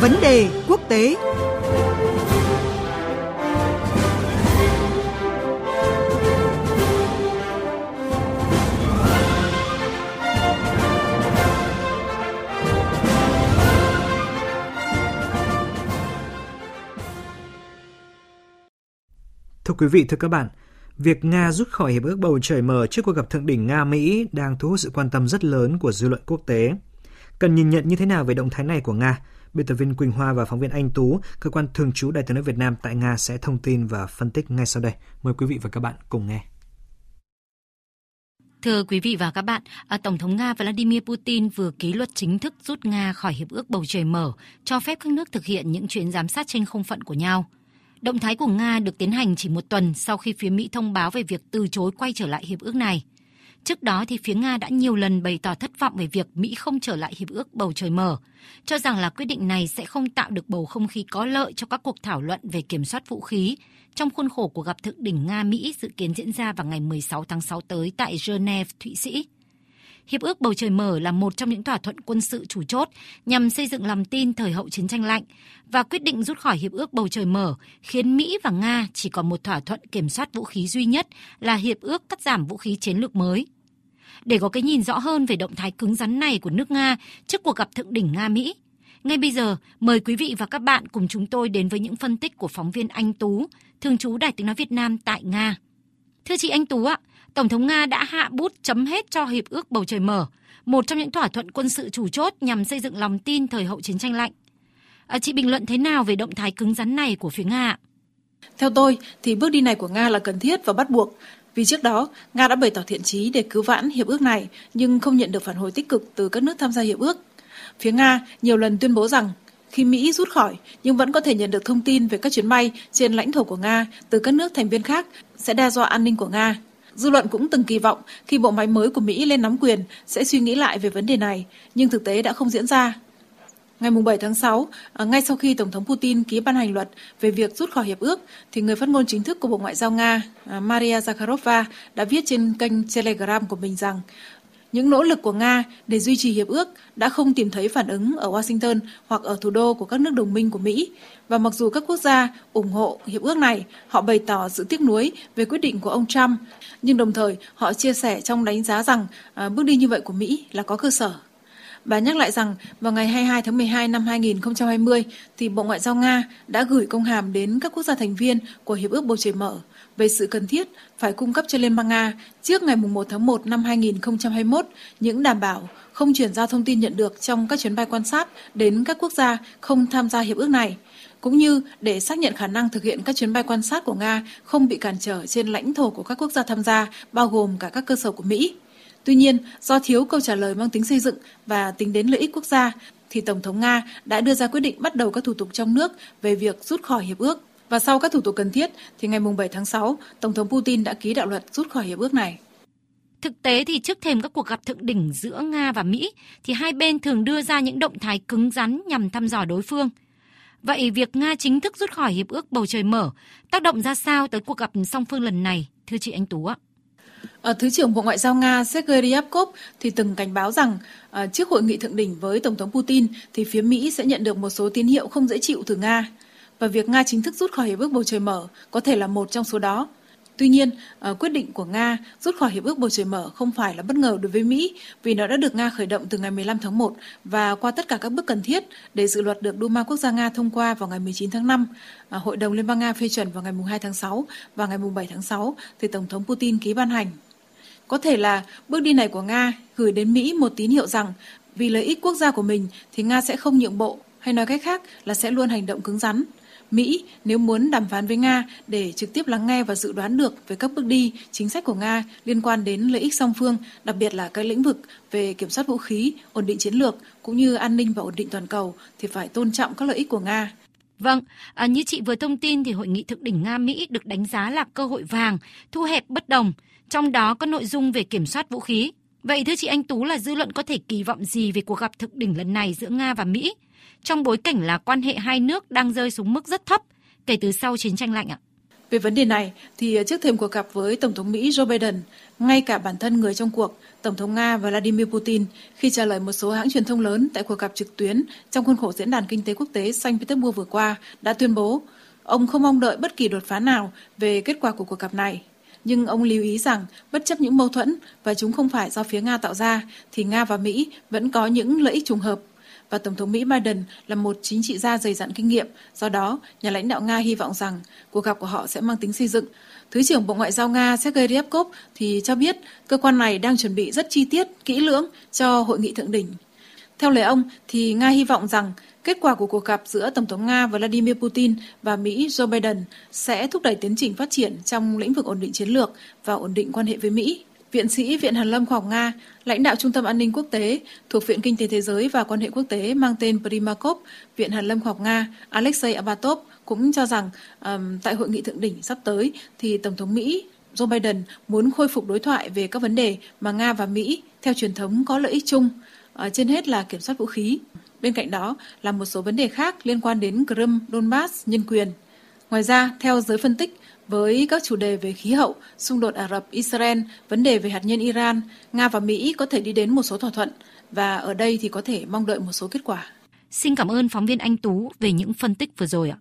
Vấn đề quốc tế Thưa quý vị, thưa các bạn, việc Nga rút khỏi Hiệp ước Bầu Trời Mở trước cuộc gặp thượng đỉnh Nga-Mỹ đang thu hút sự quan tâm rất lớn của dư luận quốc tế. Cần nhìn nhận như thế nào về động thái này của Nga? Biên tập viên Quỳnh Hoa và phóng viên Anh Tú, cơ quan thường trú Đại tiếng nói Việt Nam tại Nga sẽ thông tin và phân tích ngay sau đây. Mời quý vị và các bạn cùng nghe. Thưa quý vị và các bạn, à, Tổng thống Nga Vladimir Putin vừa ký luật chính thức rút Nga khỏi Hiệp ước Bầu Trời Mở, cho phép các nước thực hiện những chuyến giám sát trên không phận của nhau. Động thái của Nga được tiến hành chỉ một tuần sau khi phía Mỹ thông báo về việc từ chối quay trở lại hiệp ước này. Trước đó thì phía Nga đã nhiều lần bày tỏ thất vọng về việc Mỹ không trở lại hiệp ước bầu trời mở, cho rằng là quyết định này sẽ không tạo được bầu không khí có lợi cho các cuộc thảo luận về kiểm soát vũ khí trong khuôn khổ của gặp thượng đỉnh Nga-Mỹ dự kiến diễn ra vào ngày 16 tháng 6 tới tại Geneva, Thụy Sĩ. Hiệp ước Bầu Trời Mở là một trong những thỏa thuận quân sự chủ chốt nhằm xây dựng lòng tin thời hậu chiến tranh lạnh và quyết định rút khỏi Hiệp ước Bầu Trời Mở khiến Mỹ và Nga chỉ còn một thỏa thuận kiểm soát vũ khí duy nhất là Hiệp ước cắt giảm vũ khí chiến lược mới. Để có cái nhìn rõ hơn về động thái cứng rắn này của nước Nga trước cuộc gặp thượng đỉnh Nga-Mỹ, ngay bây giờ, mời quý vị và các bạn cùng chúng tôi đến với những phân tích của phóng viên Anh Tú, thường trú Đài Tiếng Nói Việt Nam tại Nga. Thưa chị Anh Tú ạ, Tổng thống Nga đã hạ bút chấm hết cho Hiệp ước Bầu Trời Mở, một trong những thỏa thuận quân sự chủ chốt nhằm xây dựng lòng tin thời hậu chiến tranh lạnh. À, chị bình luận thế nào về động thái cứng rắn này của phía Nga? Theo tôi, thì bước đi này của Nga là cần thiết và bắt buộc, vì trước đó Nga đã bày tỏ thiện chí để cứu vãn hiệp ước này nhưng không nhận được phản hồi tích cực từ các nước tham gia hiệp ước. Phía Nga nhiều lần tuyên bố rằng khi Mỹ rút khỏi nhưng vẫn có thể nhận được thông tin về các chuyến bay trên lãnh thổ của Nga từ các nước thành viên khác sẽ đe dọa an ninh của Nga. Dư luận cũng từng kỳ vọng khi bộ máy mới của Mỹ lên nắm quyền sẽ suy nghĩ lại về vấn đề này, nhưng thực tế đã không diễn ra. Ngày 7 tháng 6, à, ngay sau khi Tổng thống Putin ký ban hành luật về việc rút khỏi hiệp ước, thì người phát ngôn chính thức của Bộ Ngoại giao Nga à, Maria Zakharova đã viết trên kênh Telegram của mình rằng những nỗ lực của Nga để duy trì hiệp ước đã không tìm thấy phản ứng ở Washington hoặc ở thủ đô của các nước đồng minh của Mỹ. Và mặc dù các quốc gia ủng hộ hiệp ước này, họ bày tỏ sự tiếc nuối về quyết định của ông Trump, nhưng đồng thời họ chia sẻ trong đánh giá rằng à, bước đi như vậy của Mỹ là có cơ sở. Bà nhắc lại rằng vào ngày 22 tháng 12 năm 2020 thì Bộ Ngoại giao Nga đã gửi công hàm đến các quốc gia thành viên của Hiệp ước Bầu Trời Mở về sự cần thiết phải cung cấp cho Liên bang Nga trước ngày 1 tháng 1 năm 2021 những đảm bảo không chuyển giao thông tin nhận được trong các chuyến bay quan sát đến các quốc gia không tham gia hiệp ước này, cũng như để xác nhận khả năng thực hiện các chuyến bay quan sát của Nga không bị cản trở trên lãnh thổ của các quốc gia tham gia, bao gồm cả các cơ sở của Mỹ. Tuy nhiên, do thiếu câu trả lời mang tính xây dựng và tính đến lợi ích quốc gia, thì Tổng thống Nga đã đưa ra quyết định bắt đầu các thủ tục trong nước về việc rút khỏi hiệp ước. Và sau các thủ tục cần thiết, thì ngày 7 tháng 6, Tổng thống Putin đã ký đạo luật rút khỏi hiệp ước này. Thực tế thì trước thềm các cuộc gặp thượng đỉnh giữa Nga và Mỹ, thì hai bên thường đưa ra những động thái cứng rắn nhằm thăm dò đối phương. Vậy việc Nga chính thức rút khỏi hiệp ước bầu trời mở tác động ra sao tới cuộc gặp song phương lần này, thưa chị Anh Tú ạ? Ờ, Thứ trưởng Bộ Ngoại giao Nga Sergei Ryabkov thì từng cảnh báo rằng ờ, trước hội nghị thượng đỉnh với Tổng thống Putin thì phía Mỹ sẽ nhận được một số tín hiệu không dễ chịu từ Nga. Và việc Nga chính thức rút khỏi hiệp ước bầu trời mở có thể là một trong số đó. Tuy nhiên, ờ, quyết định của Nga rút khỏi hiệp ước bầu trời mở không phải là bất ngờ đối với Mỹ vì nó đã được Nga khởi động từ ngày 15 tháng 1 và qua tất cả các bước cần thiết để dự luật được Duma Quốc gia Nga thông qua vào ngày 19 tháng 5, Hội đồng Liên bang Nga phê chuẩn vào ngày 2 tháng 6 và ngày 7 tháng 6 thì Tổng thống Putin ký ban hành. Có thể là bước đi này của Nga gửi đến Mỹ một tín hiệu rằng vì lợi ích quốc gia của mình thì Nga sẽ không nhượng bộ, hay nói cách khác là sẽ luôn hành động cứng rắn. Mỹ nếu muốn đàm phán với Nga để trực tiếp lắng nghe và dự đoán được về các bước đi, chính sách của Nga liên quan đến lợi ích song phương, đặc biệt là các lĩnh vực về kiểm soát vũ khí, ổn định chiến lược cũng như an ninh và ổn định toàn cầu thì phải tôn trọng các lợi ích của Nga. Vâng, à, như chị vừa thông tin thì hội nghị thượng đỉnh Nga Mỹ được đánh giá là cơ hội vàng, thu hẹp bất đồng, trong đó có nội dung về kiểm soát vũ khí. Vậy thưa chị Anh Tú là dư luận có thể kỳ vọng gì về cuộc gặp thượng đỉnh lần này giữa Nga và Mỹ? trong bối cảnh là quan hệ hai nước đang rơi xuống mức rất thấp kể từ sau chiến tranh lạnh ạ? Về vấn đề này, thì à, trước thềm cuộc gặp với Tổng thống Mỹ Joe Biden, ngay cả bản thân người trong cuộc, Tổng thống Nga Vladimir Putin, khi trả lời một số hãng truyền thông lớn tại cuộc gặp trực tuyến trong khuôn khổ Diễn đàn Kinh tế Quốc tế Saint Petersburg vừa qua, đã tuyên bố ông không mong đợi bất kỳ đột phá nào về kết quả của cuộc gặp này. Nhưng ông lưu ý rằng, bất chấp những mâu thuẫn và chúng không phải do phía Nga tạo ra, thì Nga và Mỹ vẫn có những lợi ích trùng hợp và Tổng thống Mỹ Biden là một chính trị gia dày dặn kinh nghiệm. Do đó, nhà lãnh đạo Nga hy vọng rằng cuộc gặp của họ sẽ mang tính xây dựng. Thứ trưởng Bộ Ngoại giao Nga Sergei Ryabkov thì cho biết cơ quan này đang chuẩn bị rất chi tiết, kỹ lưỡng cho hội nghị thượng đỉnh. Theo lời ông, thì Nga hy vọng rằng kết quả của cuộc gặp giữa Tổng thống Nga Vladimir Putin và Mỹ Joe Biden sẽ thúc đẩy tiến trình phát triển trong lĩnh vực ổn định chiến lược và ổn định quan hệ với Mỹ. Viện sĩ Viện Hàn lâm Khoa học Nga, lãnh đạo Trung tâm An ninh Quốc tế thuộc Viện Kinh tế Thế giới và Quan hệ Quốc tế mang tên Primakov, Viện Hàn lâm Khoa học Nga Alexei Abatov cũng cho rằng um, tại hội nghị thượng đỉnh sắp tới thì Tổng thống Mỹ Joe Biden muốn khôi phục đối thoại về các vấn đề mà Nga và Mỹ theo truyền thống có lợi ích chung, uh, trên hết là kiểm soát vũ khí. Bên cạnh đó là một số vấn đề khác liên quan đến Crimea, Donbass, nhân quyền. Ngoài ra, theo giới phân tích, với các chủ đề về khí hậu, xung đột Ả Rập, Israel, vấn đề về hạt nhân Iran, Nga và Mỹ có thể đi đến một số thỏa thuận và ở đây thì có thể mong đợi một số kết quả. Xin cảm ơn phóng viên Anh Tú về những phân tích vừa rồi ạ.